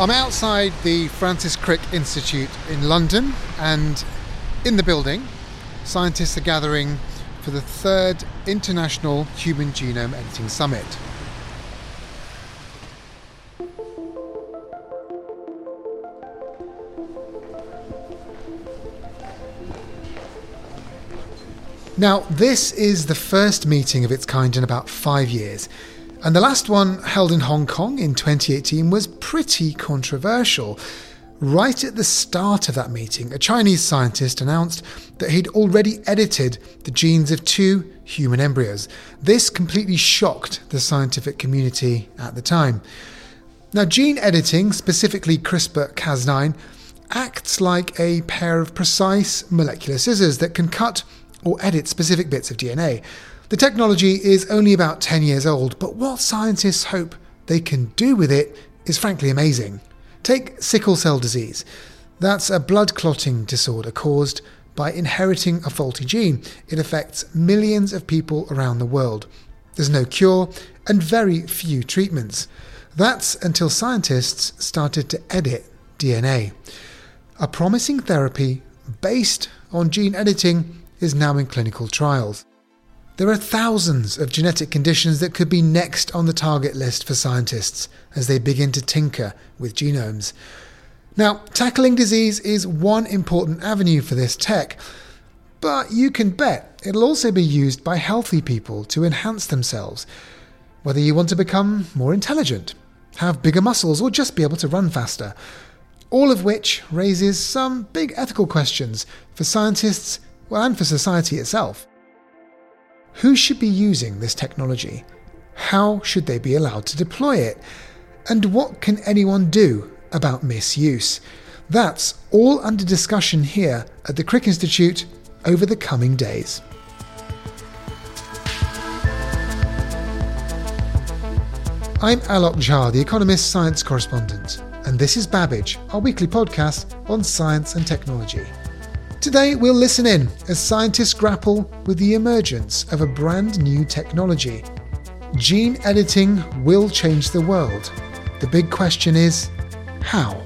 I'm outside the Francis Crick Institute in London, and in the building, scientists are gathering for the third International Human Genome Editing Summit. Now, this is the first meeting of its kind in about five years, and the last one, held in Hong Kong in 2018, was pretty controversial. Right at the start of that meeting, a Chinese scientist announced that he'd already edited the genes of two human embryos. This completely shocked the scientific community at the time. Now, gene editing, specifically CRISPR Cas9, acts like a pair of precise molecular scissors that can cut or edit specific bits of DNA. The technology is only about 10 years old, but what scientists hope they can do with it is frankly amazing. Take sickle cell disease. That's a blood clotting disorder caused by inheriting a faulty gene. It affects millions of people around the world. There's no cure and very few treatments. That's until scientists started to edit DNA. A promising therapy based on gene editing is now in clinical trials. There are thousands of genetic conditions that could be next on the target list for scientists as they begin to tinker with genomes. Now, tackling disease is one important avenue for this tech, but you can bet it'll also be used by healthy people to enhance themselves, whether you want to become more intelligent, have bigger muscles, or just be able to run faster. All of which raises some big ethical questions for scientists well, and for society itself. Who should be using this technology? How should they be allowed to deploy it? And what can anyone do about misuse? That's all under discussion here at the Crick Institute over the coming days. I'm Alok Jha, The Economist science correspondent, and this is Babbage, our weekly podcast on science and technology. Today, we'll listen in as scientists grapple with the emergence of a brand new technology. Gene editing will change the world. The big question is how?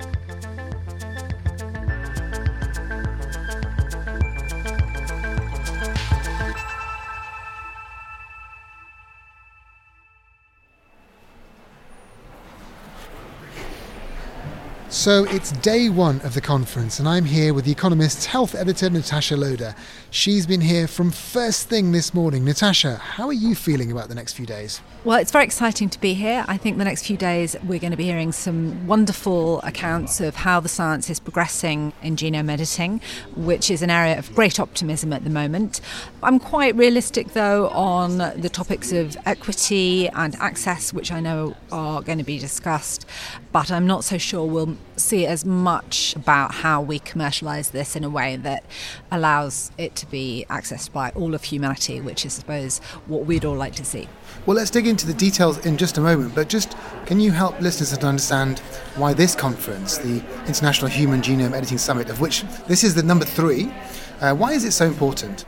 So it's day one of the conference, and I'm here with The Economist's health editor, Natasha Loder. She's been here from first thing this morning. Natasha, how are you feeling about the next few days? Well, it's very exciting to be here. I think the next few days we're going to be hearing some wonderful accounts of how the science is progressing in genome editing, which is an area of great optimism at the moment. I'm quite realistic, though, on the topics of equity and access, which I know are going to be discussed, but I'm not so sure we'll see as much about how we commercialise this in a way that allows it to be accessed by all of humanity, which is, I suppose, what we'd all like to see. Well, let's dig into the details in just a moment, but just can you help listeners to understand why this conference, the International Human Genome Editing Summit, of which this is the number three, uh, why is it so important?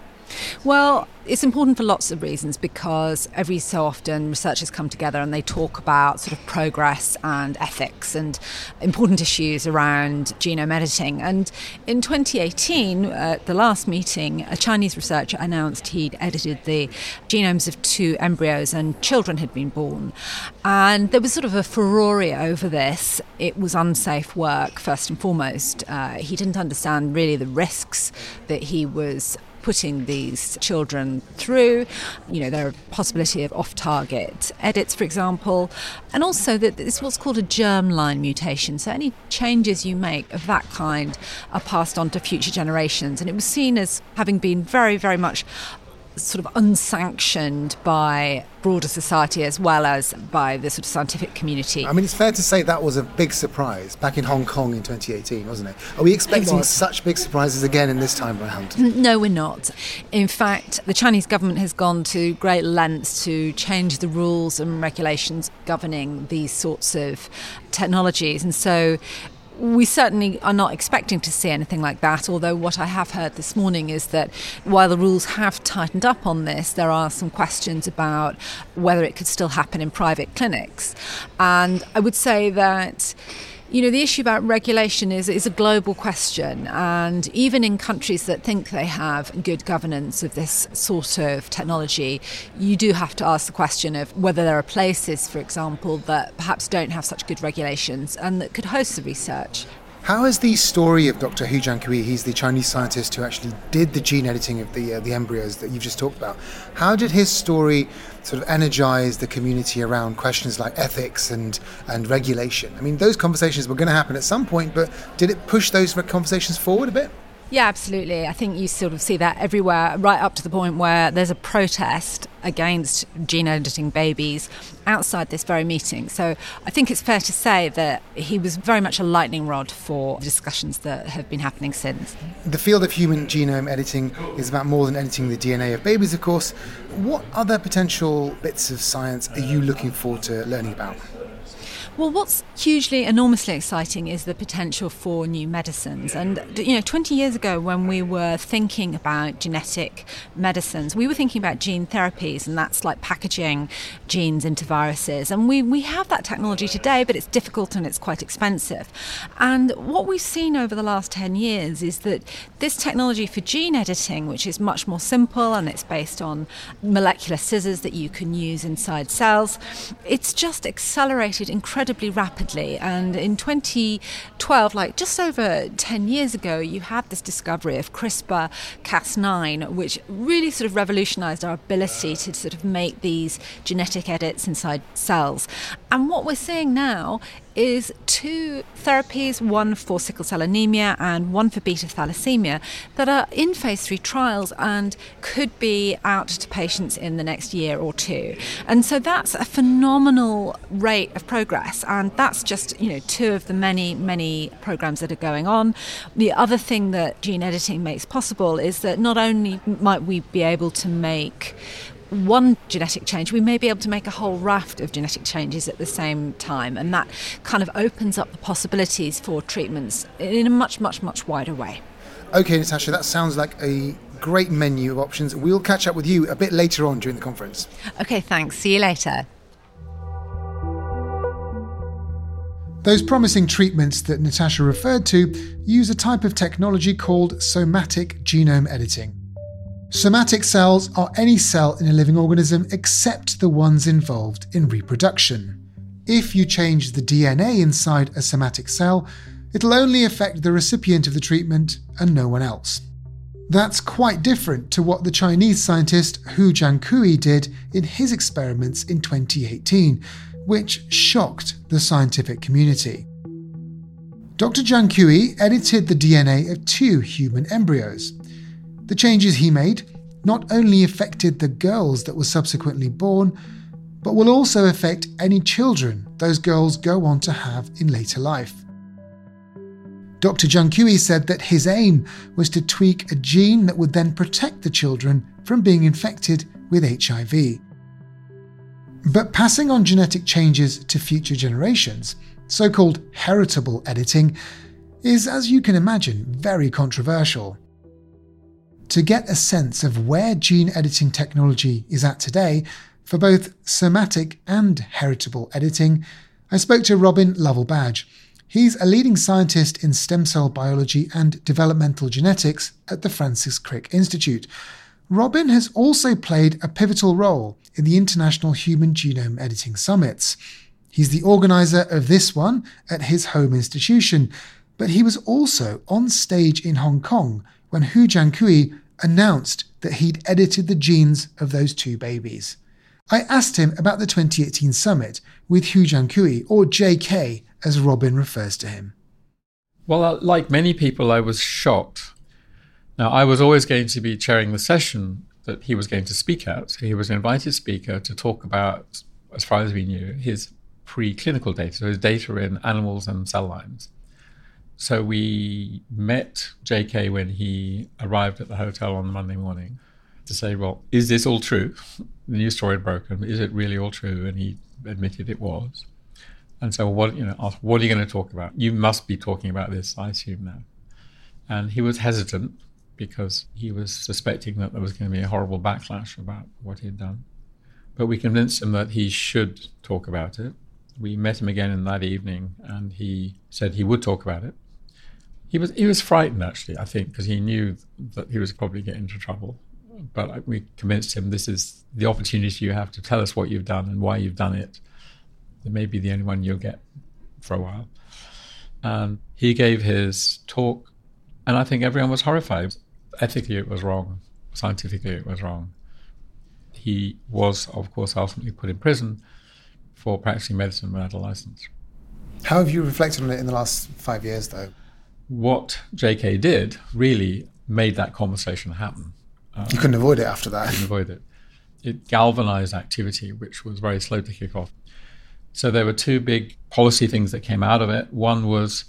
Well, it's important for lots of reasons because every so often researchers come together and they talk about sort of progress and ethics and important issues around genome editing. And in 2018, at the last meeting, a Chinese researcher announced he'd edited the genomes of two embryos and children had been born. And there was sort of a furore over this. It was unsafe work, first and foremost. Uh, he didn't understand really the risks that he was putting these children through. You know, there are possibility of off-target edits, for example, and also that it's what's called a germline mutation. So any changes you make of that kind are passed on to future generations, and it was seen as having been very, very much sort of unsanctioned by broader society as well as by the sort of scientific community. I mean, it's fair to say that was a big surprise back in Hong Kong in 2018, wasn't it? Are we expecting such big surprises again in this time round? No, we're not. In fact, the Chinese government has gone to great lengths to change the rules and regulations governing these sorts of technologies. And so we certainly are not expecting to see anything like that, although what I have heard this morning is that while the rules have tightened up on this, there are some questions about whether it could still happen in private clinics. And I would say that you know, the issue about regulation is, is a global question. And even in countries that think they have good governance of this sort of technology, you do have to ask the question of whether there are places, for example, that perhaps don't have such good regulations and that could host the research. How has the story of Dr. Hu Jiankui, he's the Chinese scientist who actually did the gene editing of the, uh, the embryos that you've just talked about, how did his story sort of energize the community around questions like ethics and, and regulation? I mean, those conversations were going to happen at some point, but did it push those conversations forward a bit? Yeah, absolutely. I think you sort of see that everywhere, right up to the point where there's a protest against gene editing babies outside this very meeting. So I think it's fair to say that he was very much a lightning rod for discussions that have been happening since. The field of human genome editing is about more than editing the DNA of babies, of course. What other potential bits of science are you looking forward to learning about? Well, what's hugely, enormously exciting is the potential for new medicines. And, you know, 20 years ago, when we were thinking about genetic medicines, we were thinking about gene therapies, and that's like packaging genes into viruses. And we, we have that technology today, but it's difficult and it's quite expensive. And what we've seen over the last 10 years is that this technology for gene editing, which is much more simple and it's based on molecular scissors that you can use inside cells, it's just accelerated incredibly incredibly rapidly. And in 2012, like just over 10 years ago, you had this discovery of CRISPR Cas9, which really sort of revolutionized our ability to sort of make these genetic edits inside cells. And what we're seeing now is two therapies, one for sickle cell anemia and one for beta thalassemia, that are in phase three trials and could be out to patients in the next year or two. And so that's a phenomenal rate of progress. And that's just, you know, two of the many, many programs that are going on. The other thing that gene editing makes possible is that not only might we be able to make one genetic change, we may be able to make a whole raft of genetic changes at the same time. And that kind of opens up the possibilities for treatments in a much, much, much wider way. Okay, Natasha, that sounds like a great menu of options. We'll catch up with you a bit later on during the conference. Okay, thanks. See you later. Those promising treatments that Natasha referred to use a type of technology called somatic genome editing. Somatic cells are any cell in a living organism except the ones involved in reproduction. If you change the DNA inside a somatic cell, it'll only affect the recipient of the treatment and no one else. That's quite different to what the Chinese scientist Hu Jiankui did in his experiments in 2018, which shocked the scientific community. Dr. Jiankui edited the DNA of two human embryos. The changes he made not only affected the girls that were subsequently born, but will also affect any children those girls go on to have in later life. Dr. Jiankui said that his aim was to tweak a gene that would then protect the children from being infected with HIV. But passing on genetic changes to future generations, so called heritable editing, is, as you can imagine, very controversial. To get a sense of where gene editing technology is at today for both somatic and heritable editing, I spoke to Robin Lovell Badge. He's a leading scientist in stem cell biology and developmental genetics at the Francis Crick Institute. Robin has also played a pivotal role in the International Human Genome Editing Summits. He's the organizer of this one at his home institution, but he was also on stage in Hong Kong when Hu Jiankui announced that he'd edited the genes of those two babies. I asked him about the 2018 summit with Hu Jiankui, or JK as Robin refers to him. Well, uh, like many people, I was shocked. Now, I was always going to be chairing the session that he was going to speak at. So he was an invited speaker to talk about, as far as we knew, his preclinical data, so his data in animals and cell lines. So we met JK when he arrived at the hotel on the Monday morning to say, well, is this all true? The news story had broken. Is it really all true? And he admitted it was. And so, what you know, asked, what are you going to talk about? You must be talking about this, I assume now. And he was hesitant because he was suspecting that there was going to be a horrible backlash about what he had done. But we convinced him that he should talk about it. We met him again in that evening, and he said he would talk about it. He was he was frightened actually, I think, because he knew that he was probably getting into trouble. But we convinced him this is the opportunity you have to tell us what you've done and why you've done it. It may be the only one you'll get for a while. And he gave his talk, and I think everyone was horrified. Ethically, it was wrong. Scientifically, it was wrong. He was, of course, ultimately put in prison for practicing medicine without a license. How have you reflected on it in the last five years, though? What JK did really made that conversation happen. Uh, you couldn't avoid it after that. You Couldn't avoid it. It galvanized activity, which was very slow to kick off. So there were two big policy things that came out of it. One was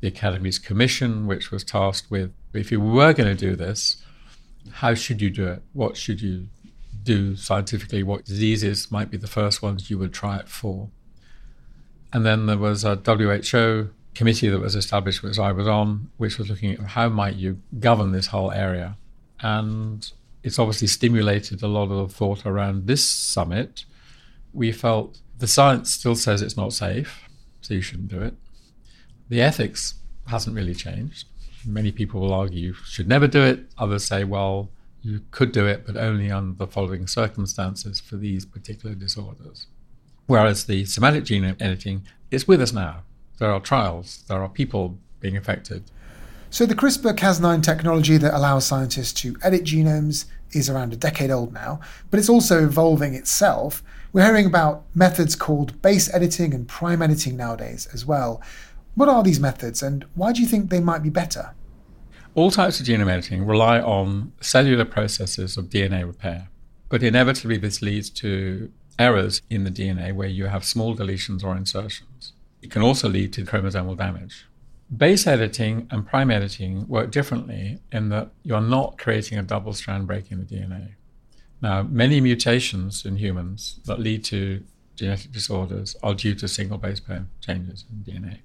the Academy's commission, which was tasked with if you were going to do this, how should you do it? What should you do scientifically? What diseases might be the first ones you would try it for? And then there was a WHO committee that was established, which I was on, which was looking at how might you govern this whole area. And it's obviously stimulated a lot of thought around this summit. We felt the science still says it's not safe, so you shouldn't do it. The ethics hasn't really changed. Many people will argue you should never do it. Others say, well, you could do it, but only under the following circumstances for these particular disorders. Whereas the somatic gene editing is with us now there are trials, there are people being affected. So, the CRISPR Cas9 technology that allows scientists to edit genomes is around a decade old now, but it's also evolving itself. We're hearing about methods called base editing and prime editing nowadays as well. What are these methods and why do you think they might be better? All types of genome editing rely on cellular processes of DNA repair, but inevitably this leads to errors in the DNA where you have small deletions or insertions. It can also lead to chromosomal damage. Base editing and prime editing work differently in that you're not creating a double strand break in the DNA. Now, many mutations in humans that lead to genetic disorders are due to single base pair changes in DNA.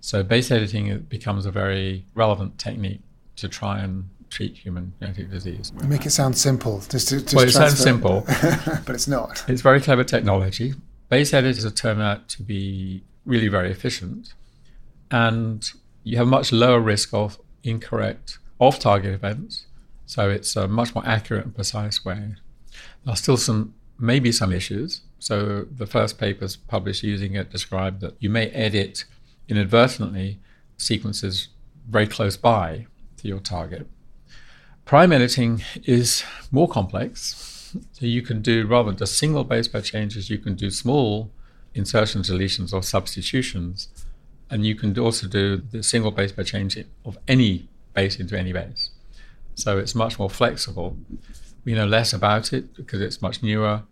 So, base editing becomes a very relevant technique to try and treat human genetic disease. Make it sound simple. Just to, just well, it sounds simple, but it's not. It's very clever technology. Base editors have turned out to be really very efficient, and you have much lower risk of incorrect off-target events. So it's a much more accurate and precise way. There are still some maybe some issues. So the first papers published using it described that you may edit inadvertently sequences very close by to your target. Prime editing is more complex so you can do rather than just single base pair changes, you can do small insertions, deletions, or substitutions. And you can also do the single base pair change of any base into any base. So it's much more flexible. We know less about it because it's much newer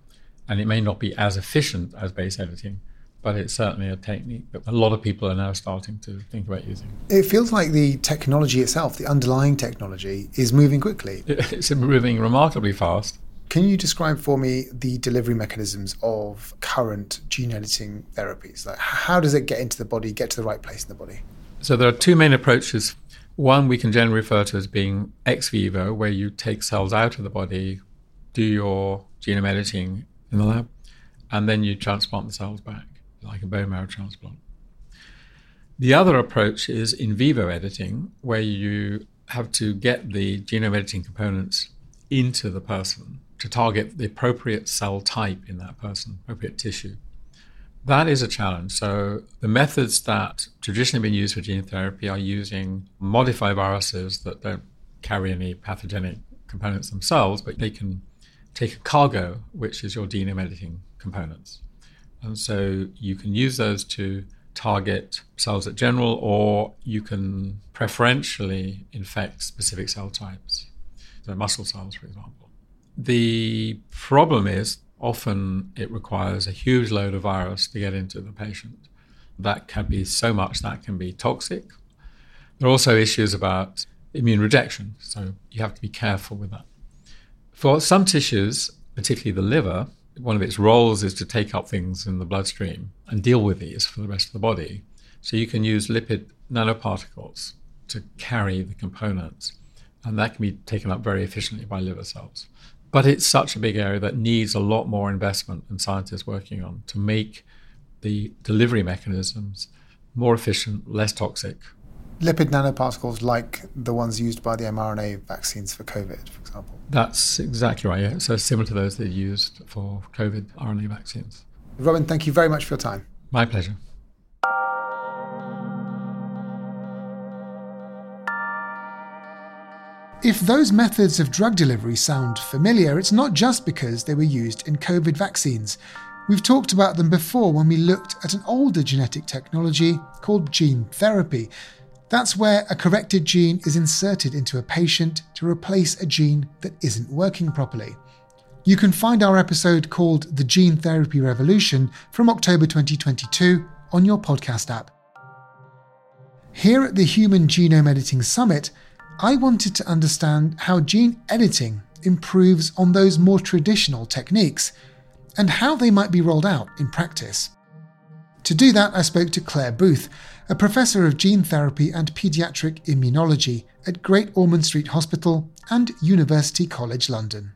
and it may not be as efficient as base editing, but it's certainly a technique that a lot of people are now starting to think about using. It feels like the technology itself, the underlying technology, is moving quickly. It's moving remarkably fast. Can you describe for me the delivery mechanisms of current gene editing therapies? Like, how does it get into the body, get to the right place in the body? So, there are two main approaches. One we can generally refer to as being ex vivo, where you take cells out of the body, do your genome editing in the lab, and then you transplant the cells back, like a bone marrow transplant. The other approach is in vivo editing, where you have to get the genome editing components into the person to target the appropriate cell type in that person, appropriate tissue. That is a challenge. So, the methods that traditionally been used for gene therapy are using modified viruses that don't carry any pathogenic components themselves, but they can take a cargo, which is your genome editing components. And so you can use those to target cells at general, or you can preferentially infect specific cell types, so muscle cells, for example. The problem is often it requires a huge load of virus to get into the patient. That can be so much that can be toxic. There are also issues about immune rejection, so you have to be careful with that. For some tissues, particularly the liver, one of its roles is to take up things in the bloodstream and deal with these for the rest of the body. So you can use lipid nanoparticles to carry the components, and that can be taken up very efficiently by liver cells. But it's such a big area that needs a lot more investment and scientists working on to make the delivery mechanisms more efficient, less toxic. Lipid nanoparticles like the ones used by the mRNA vaccines for COVID, for example. That's exactly right. Yeah. So similar to those that are used for COVID RNA vaccines. Robin, thank you very much for your time. My pleasure. If those methods of drug delivery sound familiar, it's not just because they were used in COVID vaccines. We've talked about them before when we looked at an older genetic technology called gene therapy, that's where a corrected gene is inserted into a patient to replace a gene that isn't working properly. You can find our episode called The Gene Therapy Revolution from October 2022 on your podcast app. Here at the Human Genome Editing Summit, I wanted to understand how gene editing improves on those more traditional techniques and how they might be rolled out in practice. To do that, I spoke to Claire Booth, a professor of gene therapy and paediatric immunology at Great Ormond Street Hospital and University College London.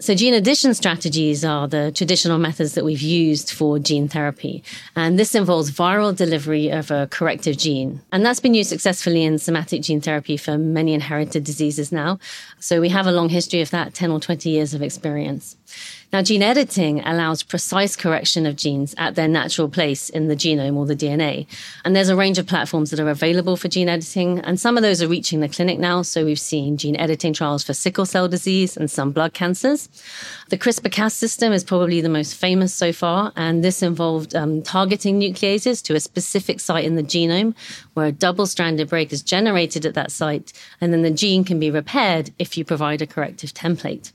So, gene addition strategies are the traditional methods that we've used for gene therapy. And this involves viral delivery of a corrective gene. And that's been used successfully in somatic gene therapy for many inherited diseases now. So, we have a long history of that 10 or 20 years of experience. Now, gene editing allows precise correction of genes at their natural place in the genome or the DNA. And there's a range of platforms that are available for gene editing, and some of those are reaching the clinic now. So we've seen gene editing trials for sickle cell disease and some blood cancers. The CRISPR Cas system is probably the most famous so far, and this involved um, targeting nucleases to a specific site in the genome where a double stranded break is generated at that site, and then the gene can be repaired if you provide a corrective template.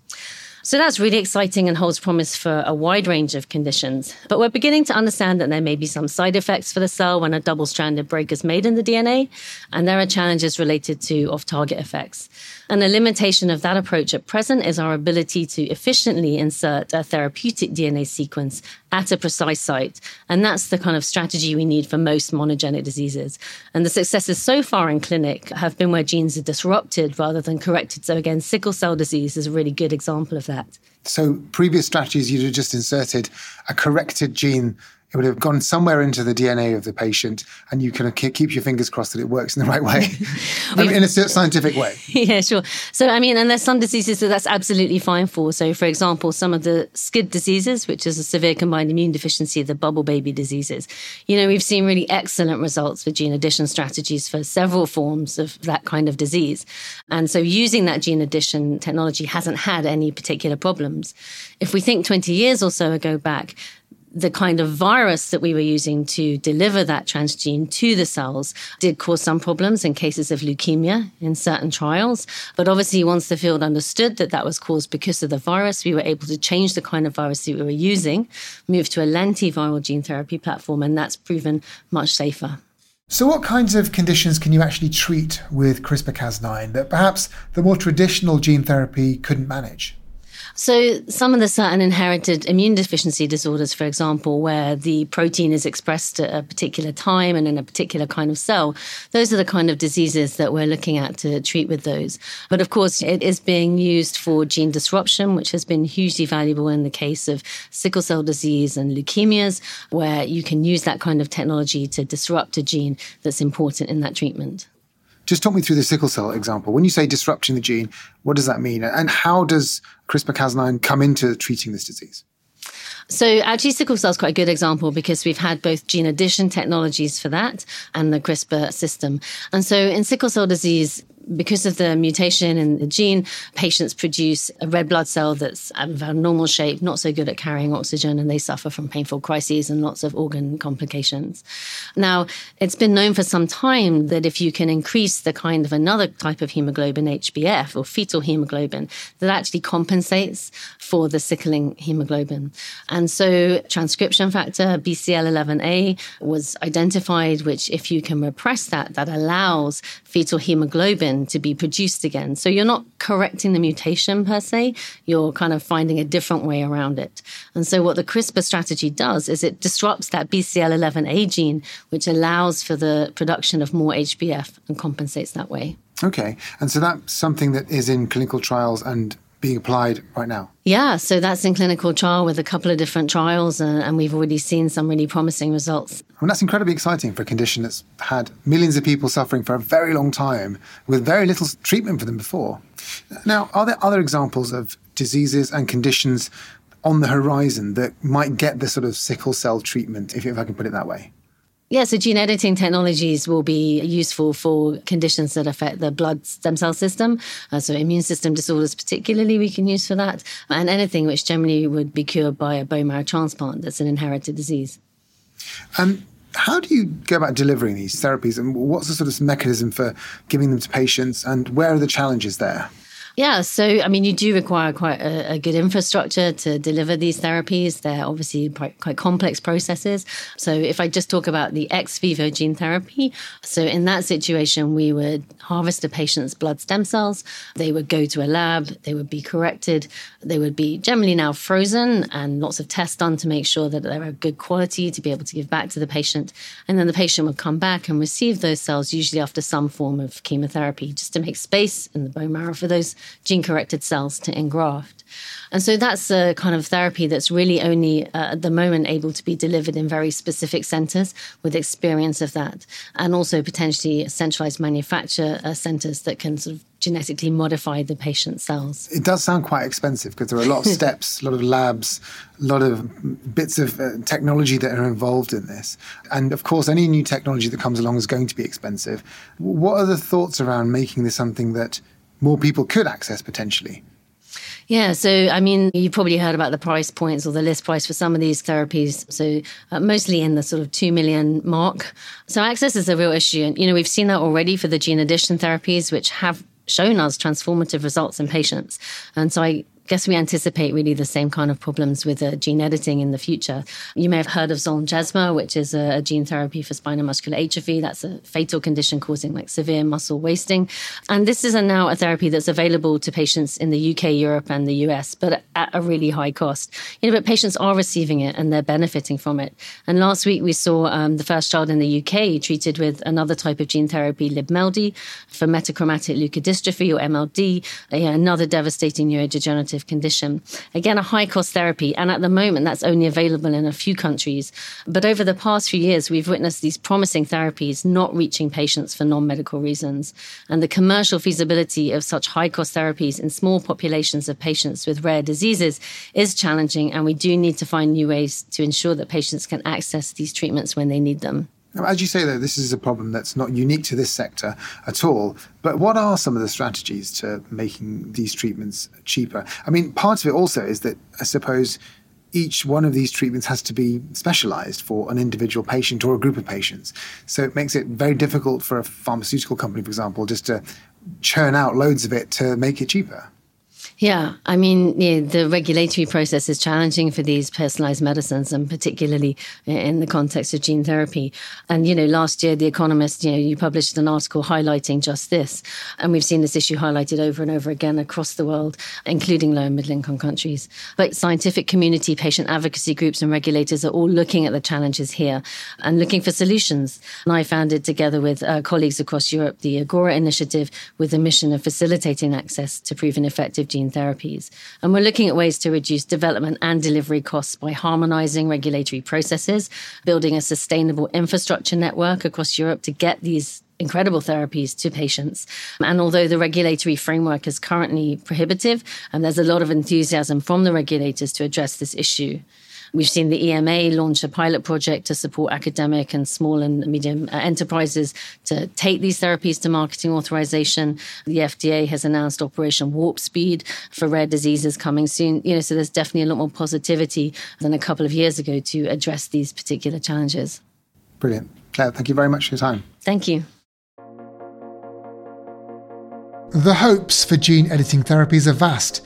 So that's really exciting and holds promise for a wide range of conditions. But we're beginning to understand that there may be some side effects for the cell when a double stranded break is made in the DNA, and there are challenges related to off target effects. And a limitation of that approach at present is our ability to efficiently insert a therapeutic DNA sequence at a precise site. And that's the kind of strategy we need for most monogenic diseases. And the successes so far in clinic have been where genes are disrupted rather than corrected. So, again, sickle cell disease is a really good example of that. So, previous strategies, you'd have just inserted a corrected gene it would have gone somewhere into the DNA of the patient, and you can keep your fingers crossed that it works in the right way, I mean, in a scientific way. Yeah, sure. So, I mean, and there's some diseases that that's absolutely fine for. So, for example, some of the SCID diseases, which is a severe combined immune deficiency, the bubble baby diseases, you know, we've seen really excellent results with gene addition strategies for several forms of that kind of disease. And so, using that gene addition technology hasn't had any particular problems. If we think 20 years or so ago back, the kind of virus that we were using to deliver that transgene to the cells did cause some problems in cases of leukemia in certain trials. But obviously, once the field understood that that was caused because of the virus, we were able to change the kind of virus that we were using, move to a lentiviral gene therapy platform, and that's proven much safer. So, what kinds of conditions can you actually treat with CRISPR Cas9 that perhaps the more traditional gene therapy couldn't manage? So, some of the certain inherited immune deficiency disorders, for example, where the protein is expressed at a particular time and in a particular kind of cell, those are the kind of diseases that we're looking at to treat with those. But of course, it is being used for gene disruption, which has been hugely valuable in the case of sickle cell disease and leukemias, where you can use that kind of technology to disrupt a gene that's important in that treatment. Just talk me through the sickle cell example. When you say disrupting the gene, what does that mean? And how does CRISPR Cas9 come into treating this disease? So actually, sickle cell is quite a good example because we've had both gene addition technologies for that and the CRISPR system. And so in sickle cell disease, because of the mutation in the gene, patients produce a red blood cell that's of a normal shape, not so good at carrying oxygen, and they suffer from painful crises and lots of organ complications. Now, it's been known for some time that if you can increase the kind of another type of hemoglobin, HbF, or fetal hemoglobin, that actually compensates for the sickling hemoglobin. And so transcription factor, BCL11A, was identified, which if you can repress that, that allows fetal hemoglobin to be produced again. So you're not correcting the mutation per se, you're kind of finding a different way around it. And so what the CRISPR strategy does is it disrupts that BCL11A gene, which allows for the production of more HbF and compensates that way. Okay. And so that's something that is in clinical trials and being applied right now? Yeah, so that's in clinical trial with a couple of different trials, uh, and we've already seen some really promising results. And that's incredibly exciting for a condition that's had millions of people suffering for a very long time with very little treatment for them before. Now, are there other examples of diseases and conditions on the horizon that might get the sort of sickle cell treatment, if, if I can put it that way? Yeah, so gene editing technologies will be useful for conditions that affect the blood stem cell system. Uh, so, immune system disorders, particularly, we can use for that, and anything which generally would be cured by a bone marrow transplant that's an inherited disease. Um, how do you go about delivering these therapies, and what's the sort of mechanism for giving them to patients, and where are the challenges there? Yeah, so I mean, you do require quite a, a, good infrastructure to deliver these therapies. They're obviously quite, quite complex processes. So, if I just talk about the ex vivo gene therapy, so in that situation, we would harvest a patient's blood stem cells. They would go to a lab, they would be corrected, they would be generally now frozen, and lots of tests done to make sure that they're of good quality to be able to give back to the patient. And then the patient would come back and receive those cells, usually after some form of chemotherapy, just to make space in the bone marrow for those gene corrected cells to engraft. And so that's a kind of therapy that's really only uh, at the moment able to be delivered in very specific centers with experience of that, and also potentially centralized manufacture uh, centers that can sort of genetically modify the patient's cells. It does sound quite expensive because there are a lot of steps, a lot of labs, a lot of bits of uh, technology that are involved in this. And of course, any new technology that comes along is going to be expensive. What are the thoughts around making this something that more people could access potentially? Yeah, so I mean, you probably heard about the price points or the list price for some of these therapies. So uh, mostly in the sort of 2 million mark. So access is a real issue. And, you know, we've seen that already for the gene addition therapies, which have shown us transformative results in patients. And so I guess we anticipate really the same kind of problems with uh, gene editing in the future. You may have heard of Zolgensma, which is a, a, gene therapy for spinal muscular atrophy. That's a fatal condition causing like severe muscle wasting. And this is a, now a therapy that's available to patients in the UK, Europe, and the US, but at a really high cost. You know, but patients are receiving it and they're benefiting from it. And last week we saw um, the first child in the UK treated with another type of gene therapy, Libmeldy, for metachromatic leukodystrophy or MLD, another devastating neurodegenerative condition. Again, a high cost therapy. And at the moment, that's only available in a few countries. But over the past few years, we've witnessed these promising therapies not reaching patients for non medical reasons. And the commercial feasibility of such high cost therapies in small populations of patients with rare diseases is challenging. And we do need to find new ways to ensure that patients can access these treatments when they need them. As you say, though, this is a problem that's not unique to this sector at all. But what are some of the strategies to making these treatments cheaper? I mean, part of it also is that I suppose each one of these treatments has to be specialized for an individual patient or a group of patients. So it makes it very difficult for a pharmaceutical company, for example, just to churn out loads of it to make it cheaper. Yeah, I mean, yeah, the regulatory process is challenging for these personalized medicines, and particularly in the context of gene therapy. And you know, last year, The Economist, you know, you published an article highlighting just this, and we've seen this issue highlighted over and over again across the world, including low and middle income countries. But scientific community, patient advocacy groups, and regulators are all looking at the challenges here and looking for solutions. And I founded, together with uh, colleagues across Europe, the Agora Initiative, with the mission of facilitating access to proven effective gene therapies. And we're looking at ways to reduce development and delivery costs by harmonizing regulatory processes, building a sustainable infrastructure network across Europe to get these incredible therapies to patients. And although the regulatory framework is currently prohibitive, and there's a lot of enthusiasm from the regulators to address this issue. We've seen the EMA launch a pilot project to support academic and small and medium uh, enterprises to take these therapies to marketing authorization. The FDA has announced Operation Warp Speed for rare diseases coming soon. You know, so there's definitely a lot more positivity than a couple of years ago to address these particular challenges. Brilliant. Claire, thank you very much for your time. Thank you. The hopes for gene editing therapies are vast,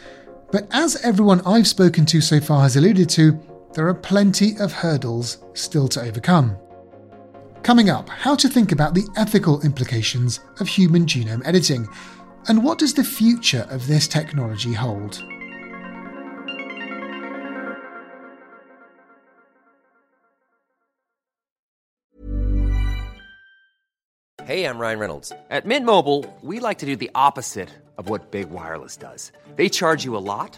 but as everyone I've spoken to so far has alluded to, there are plenty of hurdles still to overcome. Coming up, how to think about the ethical implications of human genome editing, and what does the future of this technology hold? Hey, I'm Ryan Reynolds. At Mint Mobile, we like to do the opposite of what Big Wireless does. They charge you a lot,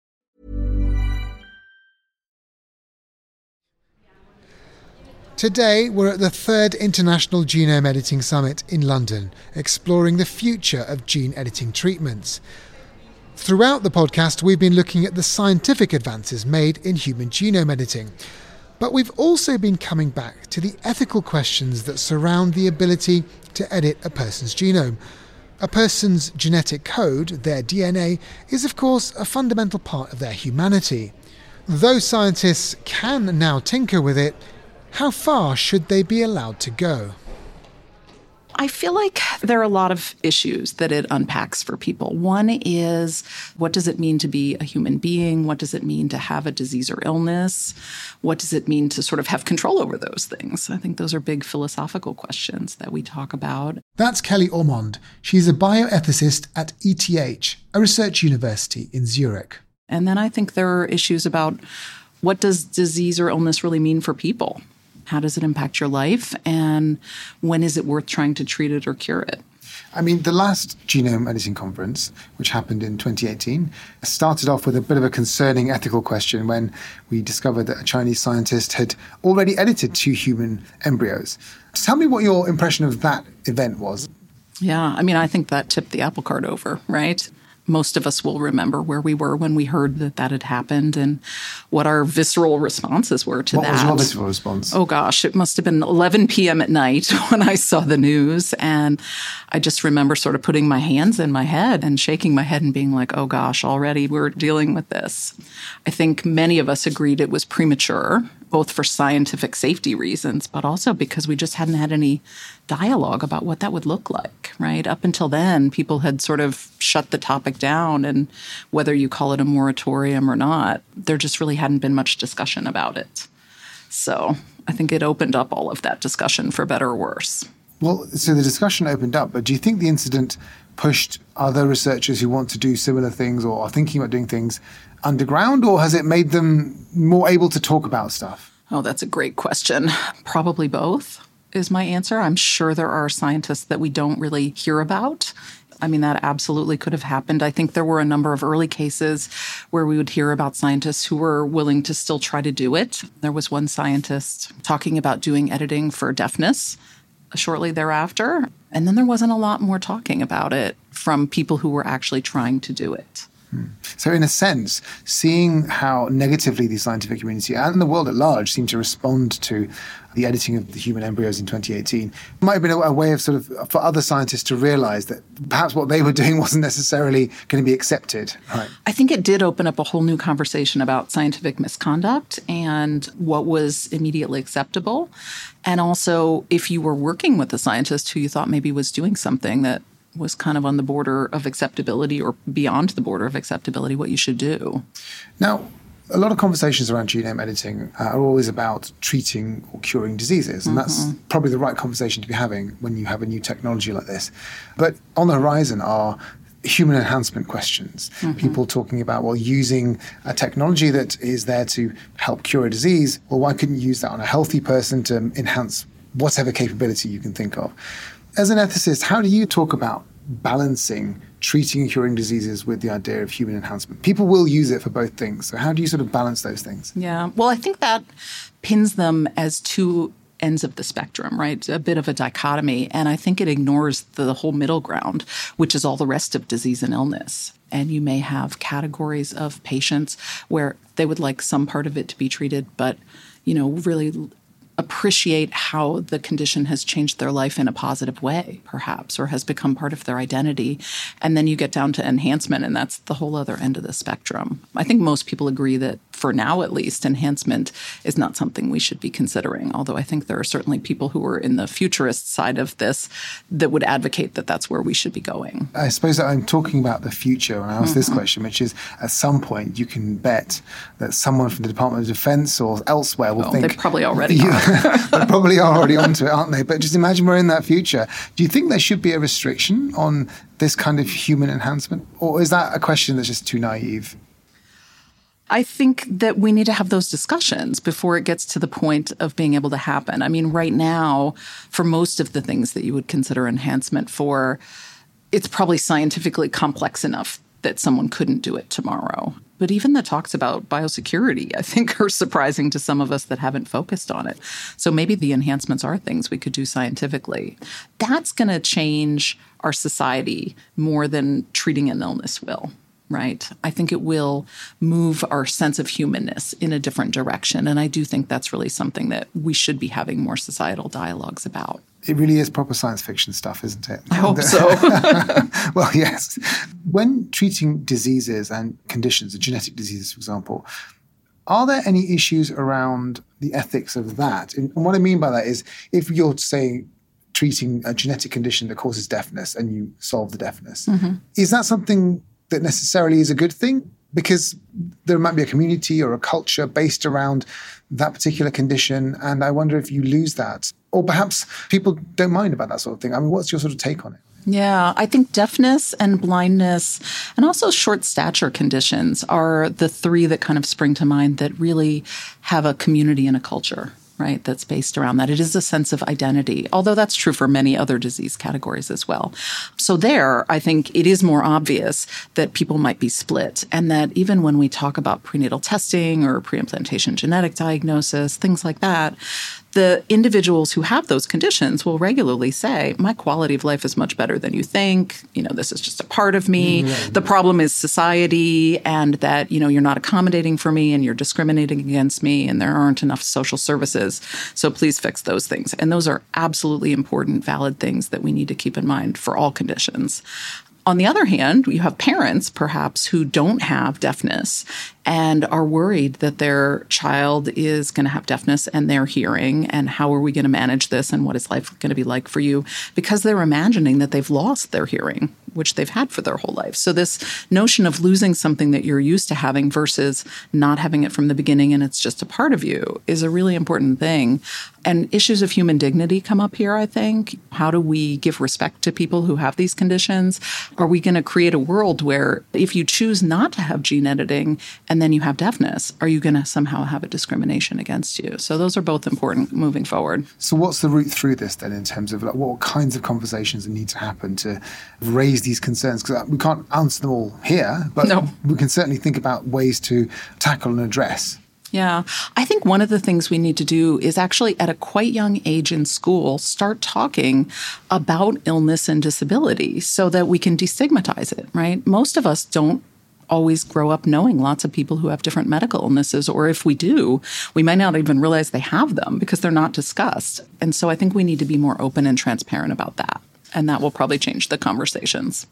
Today, we're at the third International Genome Editing Summit in London, exploring the future of gene editing treatments. Throughout the podcast, we've been looking at the scientific advances made in human genome editing. But we've also been coming back to the ethical questions that surround the ability to edit a person's genome. A person's genetic code, their DNA, is of course a fundamental part of their humanity. Though scientists can now tinker with it, how far should they be allowed to go? I feel like there are a lot of issues that it unpacks for people. One is what does it mean to be a human being? What does it mean to have a disease or illness? What does it mean to sort of have control over those things? I think those are big philosophical questions that we talk about. That's Kelly Ormond. She's a bioethicist at ETH, a research university in Zurich. And then I think there are issues about what does disease or illness really mean for people? How does it impact your life? And when is it worth trying to treat it or cure it? I mean, the last genome editing conference, which happened in 2018, started off with a bit of a concerning ethical question when we discovered that a Chinese scientist had already edited two human embryos. Tell me what your impression of that event was. Yeah, I mean, I think that tipped the apple cart over, right? Most of us will remember where we were when we heard that that had happened and what our visceral responses were to what that. What was your visceral response? Oh gosh, it must have been 11 p.m. at night when I saw the news. And I just remember sort of putting my hands in my head and shaking my head and being like, oh gosh, already we're dealing with this. I think many of us agreed it was premature both for scientific safety reasons, but also because we just hadn't had any dialogue about what that would look like, right? Up until then, people had sort of shut the topic down. And whether you call it a moratorium or not, there just really hadn't been much discussion about it. So I think it opened up all of that discussion for better or worse. Well, so the discussion opened up, but do you think the incident pushed other researchers who want to do similar things or are thinking about doing things underground, or has it made them more able to talk about stuff? Oh, that's a great question. Probably both is my answer. I'm sure there are scientists that we don't really hear about. I mean, that absolutely could have happened. I think there were a number of early cases where we would hear about scientists who were willing to still try to do it. There was one scientist talking about doing editing for deafness shortly thereafter. And then there wasn't a lot more talking about it from people who were actually trying to do it. So, in a sense, seeing how negatively the scientific community and the world at large seem to respond to the editing of the human embryos in 2018 might have been a, a way of sort of for other scientists to realize that perhaps what they were doing wasn't necessarily going to be accepted. Right. I think it did open up a whole new conversation about scientific misconduct and what was immediately acceptable. And also, if you were working with a scientist who you thought maybe was doing something that was kind of on the border of acceptability or beyond the border of acceptability, what you should do. Now, a lot of conversations around genome editing uh, are always about treating or curing diseases, and mm-hmm. that's probably the right conversation to be having when you have a new technology like this. But on the horizon are human enhancement questions. Mm-hmm. People talking about, well, using a technology that is there to help cure a disease, well, why couldn't you use that on a healthy person to enhance whatever capability you can think of? As an ethicist, how do you talk about balancing treating and curing diseases with the idea of human enhancement? People will use it for both things. So, how do you sort of balance those things? Yeah. Well, I think that pins them as two ends of the spectrum, right? A bit of a dichotomy. And I think it ignores the whole middle ground, which is all the rest of disease and illness. And you may have categories of patients where they would like some part of it to be treated, but, you know, really appreciate how the condition has changed their life in a positive way, perhaps, or has become part of their identity. And then you get down to enhancement, and that's the whole other end of the spectrum. I think most people agree that, for now at least, enhancement is not something we should be considering. Although I think there are certainly people who are in the futurist side of this that would advocate that that's where we should be going. I suppose that I'm talking about the future when I ask mm-hmm. this question, which is at some point you can bet that someone from the Department of Defense or elsewhere will think. They probably already are. They're probably already onto it, aren't they? But just imagine we're in that future. Do you think there should be a restriction on this kind of human enhancement? Or is that a question that's just too naive? I think that we need to have those discussions before it gets to the point of being able to happen. I mean, right now, for most of the things that you would consider enhancement for, it's probably scientifically complex enough that someone couldn't do it tomorrow. But even the talks about biosecurity, I think, are surprising to some of us that haven't focused on it. So maybe the enhancements are things we could do scientifically. That's going to change our society more than treating an illness will right? I think it will move our sense of humanness in a different direction. And I do think that's really something that we should be having more societal dialogues about. It really is proper science fiction stuff, isn't it? I hope so. well, yes. When treating diseases and conditions, genetic diseases, for example, are there any issues around the ethics of that? And what I mean by that is if you're saying treating a genetic condition that causes deafness and you solve the deafness, mm-hmm. is that something that necessarily is a good thing? Because there might be a community or a culture based around that particular condition. And I wonder if you lose that. Or perhaps people don't mind about that sort of thing. I mean, what's your sort of take on it? Yeah, I think deafness and blindness and also short stature conditions are the three that kind of spring to mind that really have a community and a culture right, that's based around that. It is a sense of identity, although that's true for many other disease categories as well. So, there, I think it is more obvious that people might be split, and that even when we talk about prenatal testing or preimplantation genetic diagnosis, things like that, the individuals who have those conditions will regularly say, My quality of life is much better than you think. You know, this is just a part of me. Mm-hmm. The problem is society, and that, you know, you're not accommodating for me and you're discriminating against me, and there aren't enough social services. So please fix those things. And those are absolutely important, valid things that we need to keep in mind for all conditions. On the other hand, you have parents perhaps who don't have deafness and are worried that their child is going to have deafness and their hearing and how are we going to manage this and what is life going to be like for you because they're imagining that they've lost their hearing which they've had for their whole life. So this notion of losing something that you're used to having versus not having it from the beginning and it's just a part of you is a really important thing. And issues of human dignity come up here, I think. How do we give respect to people who have these conditions? Are we going to create a world where if you choose not to have gene editing and then you have deafness, are you going to somehow have a discrimination against you? So those are both important moving forward. So what's the route through this then in terms of like what kinds of conversations need to happen to raise these concerns? Because uh, we can't answer them all here, but no. we can certainly think about ways to tackle and address. Yeah. I think one of the things we need to do is actually at a quite young age in school start talking about illness and disability so that we can destigmatize it, right? Most of us don't always grow up knowing lots of people who have different medical illnesses, or if we do, we might not even realize they have them because they're not discussed. And so I think we need to be more open and transparent about that. And that will probably change the conversations.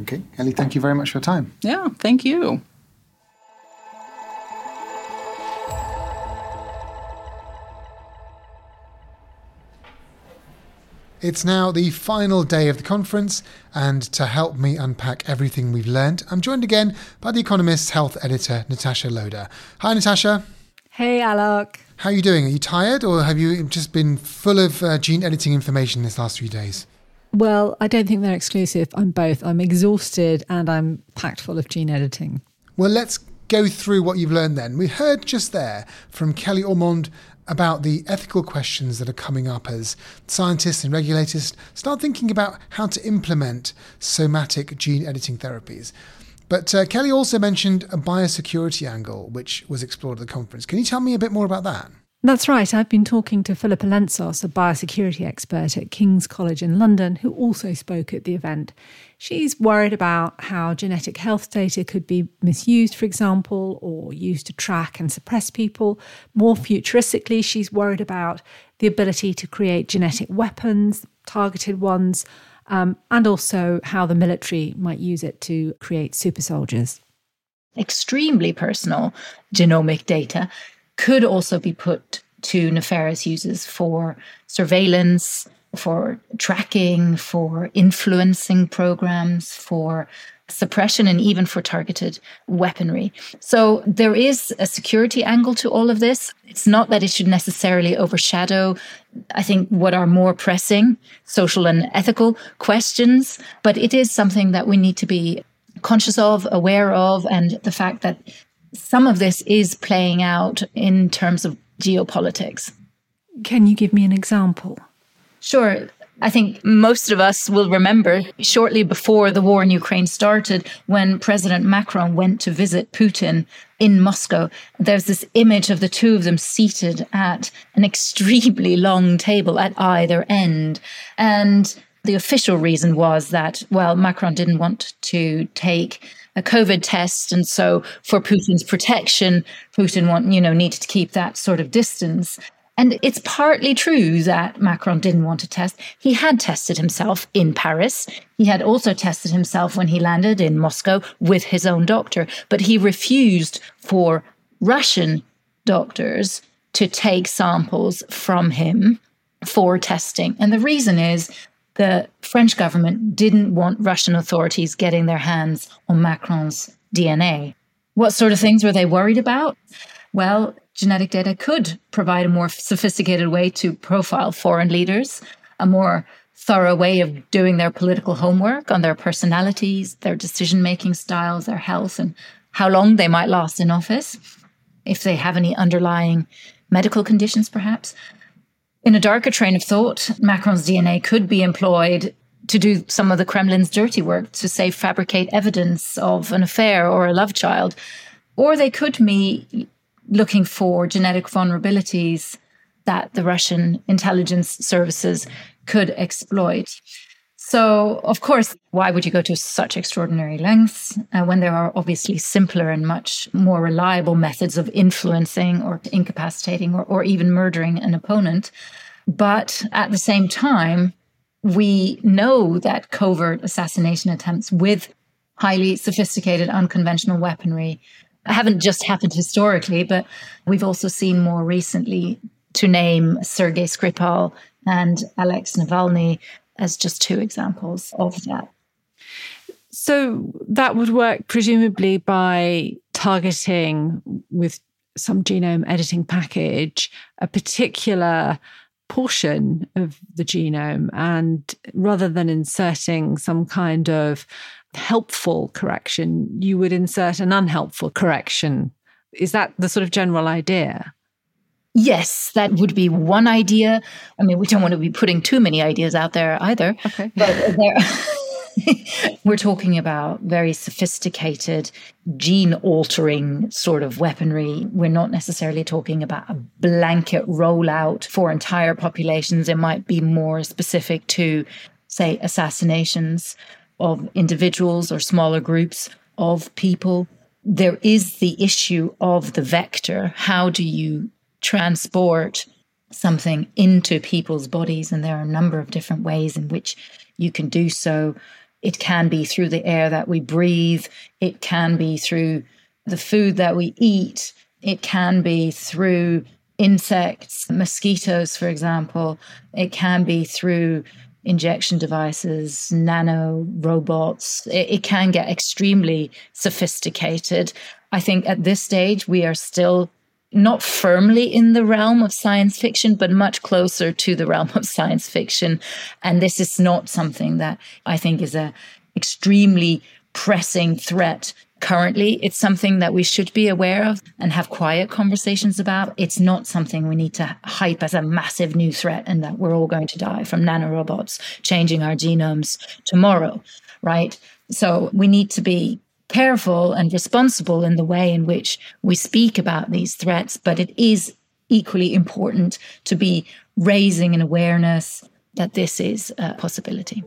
Okay. Kelly, thank you very much for your time. Yeah, thank you. It's now the final day of the conference, and to help me unpack everything we've learned, I'm joined again by The Economist's health editor, Natasha Loder. Hi, Natasha. Hey, Alok. How are you doing? Are you tired, or have you just been full of uh, gene editing information this last few days? Well, I don't think they're exclusive. I'm both. I'm exhausted and I'm packed full of gene editing. Well, let's go through what you've learned then. We heard just there from Kelly Ormond about the ethical questions that are coming up as scientists and regulators start thinking about how to implement somatic gene editing therapies. But uh, Kelly also mentioned a biosecurity angle, which was explored at the conference. Can you tell me a bit more about that? That's right. I've been talking to Filippa Lentzos, a biosecurity expert at King's College in London, who also spoke at the event. She's worried about how genetic health data could be misused, for example, or used to track and suppress people. More futuristically, she's worried about the ability to create genetic weapons, targeted ones, um, and also how the military might use it to create super soldiers. Extremely personal genomic data could also be put to nefarious uses for surveillance, for tracking, for influencing programs, for suppression, and even for targeted weaponry. So there is a security angle to all of this. It's not that it should necessarily overshadow, I think, what are more pressing social and ethical questions, but it is something that we need to be conscious of, aware of, and the fact that some of this is playing out in terms of geopolitics. Can you give me an example? Sure. I think most of us will remember shortly before the war in Ukraine started, when President Macron went to visit Putin in Moscow. There's this image of the two of them seated at an extremely long table at either end. And the official reason was that, well, Macron didn't want to take a COVID test. And so for Putin's protection, Putin want, you know, needed to keep that sort of distance. And it's partly true that Macron didn't want to test. He had tested himself in Paris. He had also tested himself when he landed in Moscow with his own doctor, but he refused for Russian doctors to take samples from him for testing. And the reason is the French government didn't want Russian authorities getting their hands on Macron's DNA. What sort of things were they worried about? Well, genetic data could provide a more sophisticated way to profile foreign leaders, a more thorough way of doing their political homework on their personalities, their decision making styles, their health, and how long they might last in office, if they have any underlying medical conditions, perhaps. In a darker train of thought, Macron's DNA could be employed to do some of the Kremlin's dirty work, to say fabricate evidence of an affair or a love child. Or they could be looking for genetic vulnerabilities that the Russian intelligence services could exploit. So, of course, why would you go to such extraordinary lengths uh, when there are obviously simpler and much more reliable methods of influencing or incapacitating or, or even murdering an opponent? But at the same time, we know that covert assassination attempts with highly sophisticated unconventional weaponry haven't just happened historically, but we've also seen more recently to name Sergei Skripal and Alex Navalny as just two examples of that. So that would work presumably by targeting with some genome editing package a particular portion of the genome and rather than inserting some kind of helpful correction you would insert an unhelpful correction is that the sort of general idea Yes, that would be one idea. I mean, we don't want to be putting too many ideas out there either. Okay. But there we're talking about very sophisticated gene altering sort of weaponry. We're not necessarily talking about a blanket rollout for entire populations. It might be more specific to, say, assassinations of individuals or smaller groups of people. There is the issue of the vector. How do you transport something into people's bodies? And there are a number of different ways in which you can do so. It can be through the air that we breathe, it can be through the food that we eat, it can be through insects, mosquitoes, for example, it can be through injection devices, nano robots. It, it, can get extremely sophisticated. I think at this stage, we are still not firmly in the realm of science fiction, but much closer to the realm of science fiction. And this is not something that I think is a extremely pressing threat currently. It's something that we should be aware of and have quiet conversations about. It's not something we need to hype as a massive new threat and that we're all going to die from nanorobots changing our genomes tomorrow, right? So we need to be careful and responsible in the way in which we speak about these threats, but it is equally important to be raising an awareness that this is a possibility.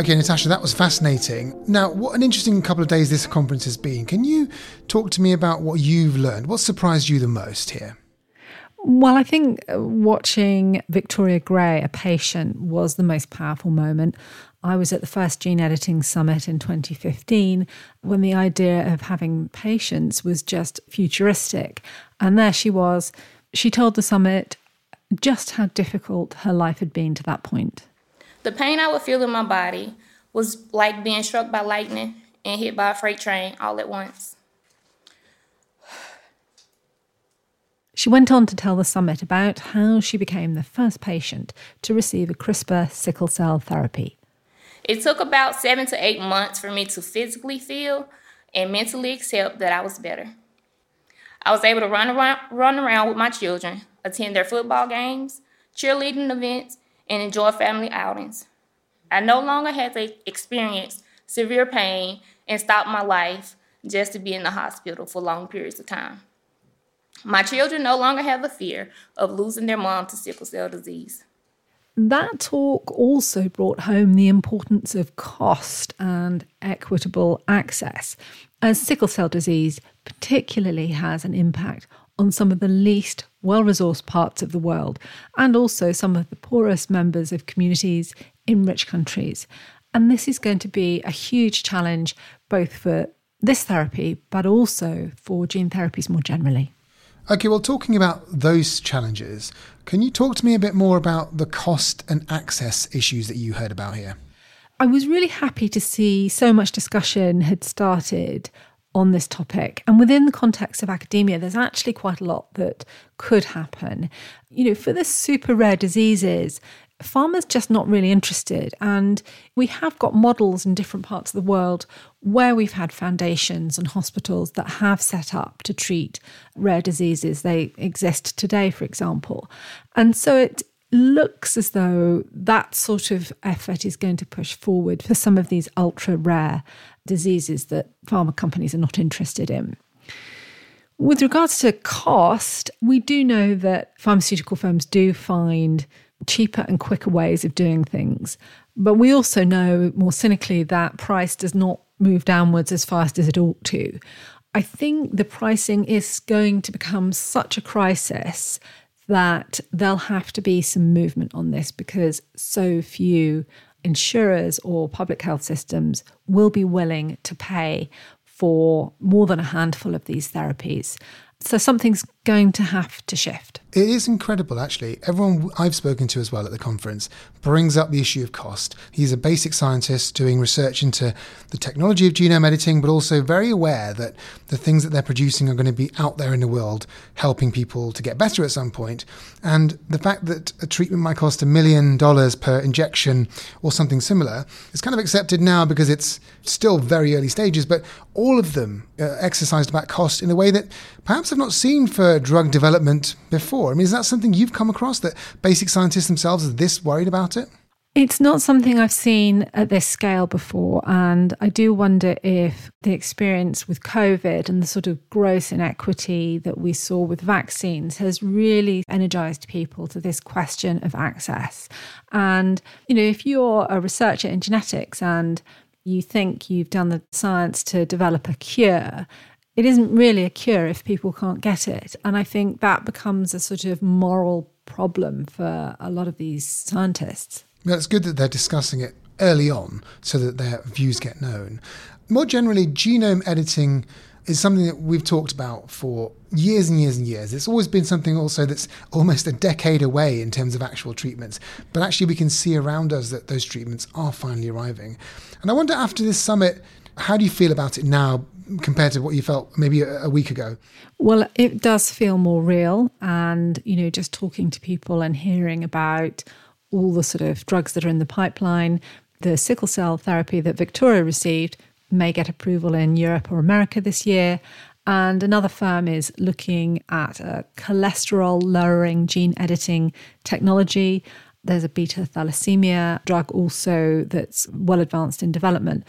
Okay, Natasha, that was fascinating. Now, what an interesting couple of days this conference has been. Can you talk to me about what you've learned? What surprised you the most here? Well, I think uh, watching Victoria Gray, a patient, was the most powerful moment. I was at the first gene editing summit in 2015 when the idea of having patients was just futuristic. And there she was. She told the summit just how difficult her life had been to that point. The pain I would feel in my body was like being struck by lightning and hit by a freight train all at once. She went on to tell the summit about how she became the first patient to receive a CRISPR sickle cell therapy. It took about seven to eight months for me to physically feel and mentally accept that I was better. I was able to run around, run around with my children, attend their football games, cheerleading events, and enjoy family outings. I no longer had to experience severe pain and stop my life just to be in the hospital for long periods of time. My children no longer have the fear of losing their mom to sickle cell disease. That talk also brought home the importance of cost and equitable access, as sickle cell disease particularly has an impact on some of the least well resourced parts of the world and also some of the poorest members of communities in rich countries. And this is going to be a huge challenge both for this therapy, but also for gene therapies more generally. Okay, well, talking about those challenges, can you talk to me a bit more about the cost and access issues that you heard about here? I was really happy to see so much discussion had started on this topic. And within the context of academia, there's actually quite a lot that could happen. You know, for the super rare diseases, pharma's just not really interested. And we have got models in different parts of the world where we've had foundations and hospitals that have set up to treat rare diseases. They exist today, for example. And so it looks as though that sort of effort is going to push forward for some of these ultra rare diseases that pharma companies are not interested in. With regards to cost, we do know that pharmaceutical firms do find cheaper and quicker ways of doing things. But we also know more cynically that price does not move downwards as fast as it ought to. I think the pricing is going to become such a crisis that there'll have to be some movement on this because so few insurers or public health systems will be willing to pay for more than a handful of these therapies. So something's going to have to shift. It is incredible, actually. Everyone I've spoken to as well at the conference brings up the issue of cost. He's a basic scientist doing research into the technology of genome editing, but also very aware that the things that they're producing are going to be out there in the world, helping people to get better at some point. And the fact that a treatment might cost a million dollars per injection or something similar is kind of accepted now because it's still very early stages, but all of them uh, exercised about cost in a way that perhaps I've not seen for for drug development before. I mean, is that something you've come across that basic scientists themselves are this worried about it? It's not something I've seen at this scale before. And I do wonder if the experience with COVID and the sort of gross inequity that we saw with vaccines has really energized people to this question of access. And, you know, if you're a researcher in genetics and you think you've done the science to develop a cure, it isn't really a cure if people can't get it. And I think that becomes a sort of moral problem for a lot of these scientists. Well, it's good that they're discussing it early on so that their views get known. More generally, genome editing is something that we've talked about for years and years and years. It's always been something also that's almost a decade away in terms of actual treatments. But actually, we can see around us that those treatments are finally arriving. And I wonder after this summit, how do you feel about it now compared to what you felt maybe a, a, week ago? Well, it does feel more real. And, you know, just talking to people and hearing about all the sort of drugs that are in the pipeline, the sickle cell therapy that Victoria received may get approval in Europe or America this year. And another firm is looking at a cholesterol lowering gene editing technology. There's a beta thalassemia drug also that's well advanced in development.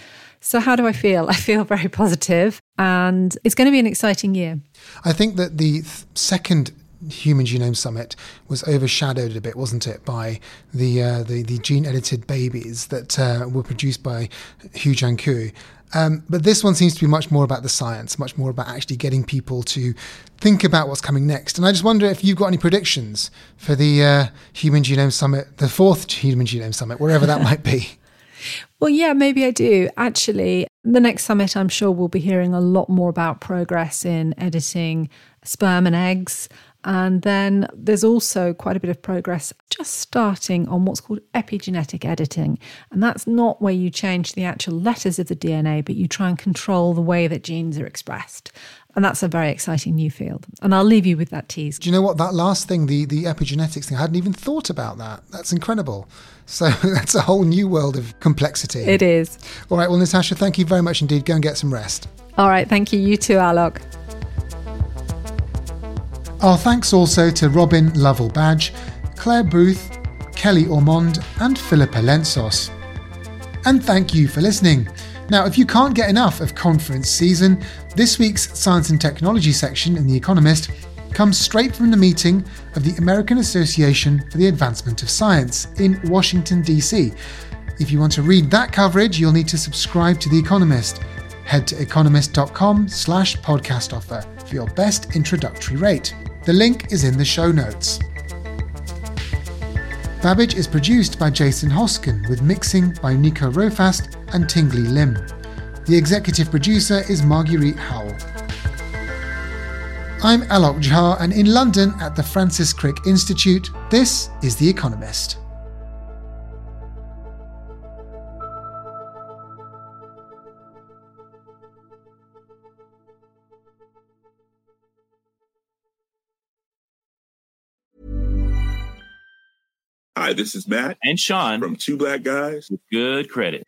So, how do I feel? I feel very positive, and it's going to be an exciting year. I think that the th- second Human Genome Summit was overshadowed a bit, wasn't it, by the uh, the, the gene edited babies that uh, were produced by He Jiankui. Um, but this one seems to be much more about the science, much more about actually getting people to think about what's coming next. And I just wonder if you've got any predictions for the uh, Human Genome Summit, the fourth Human Genome Summit, wherever that might be. Well, yeah, maybe I do. Actually, the next summit, I'm sure we'll be hearing a lot more about progress in editing sperm and eggs. And then there's also quite a bit of progress just starting on what's called epigenetic editing. And that's not where you change the actual letters of the DNA, but you try and control the way that genes are expressed. And that's a very exciting new field. And I'll leave you with that tease. Do you know what? That last thing, the, the epigenetics thing, I hadn't even thought about that. That's incredible. So that's a whole new world of complexity. It is. All right. Well, Natasha, thank you very much indeed. Go and get some rest. All right. Thank you. You too, Alok. Our thanks also to Robin Lovell Badge, Claire Booth, Kelly Ormond, and Filippa Lentzos. And thank you for listening. Now, if you can't get enough of conference season, this week's Science and Technology section in The Economist comes straight from the meeting of the American Association for the Advancement of Science in Washington, D.C. If you want to read that coverage, you'll need to subscribe to The Economist. Head to economist.com slash podcast offer for your best introductory rate. The link is in the show notes. Babbage is produced by Jason Hoskin with mixing by Nico Rofast and Tingley Lim. The executive producer is Marguerite Howell. I'm Alok Jha, and in London at the Francis Crick Institute, this is The Economist. Hi, this is Matt and Sean from Two Black Guys with Good Credit.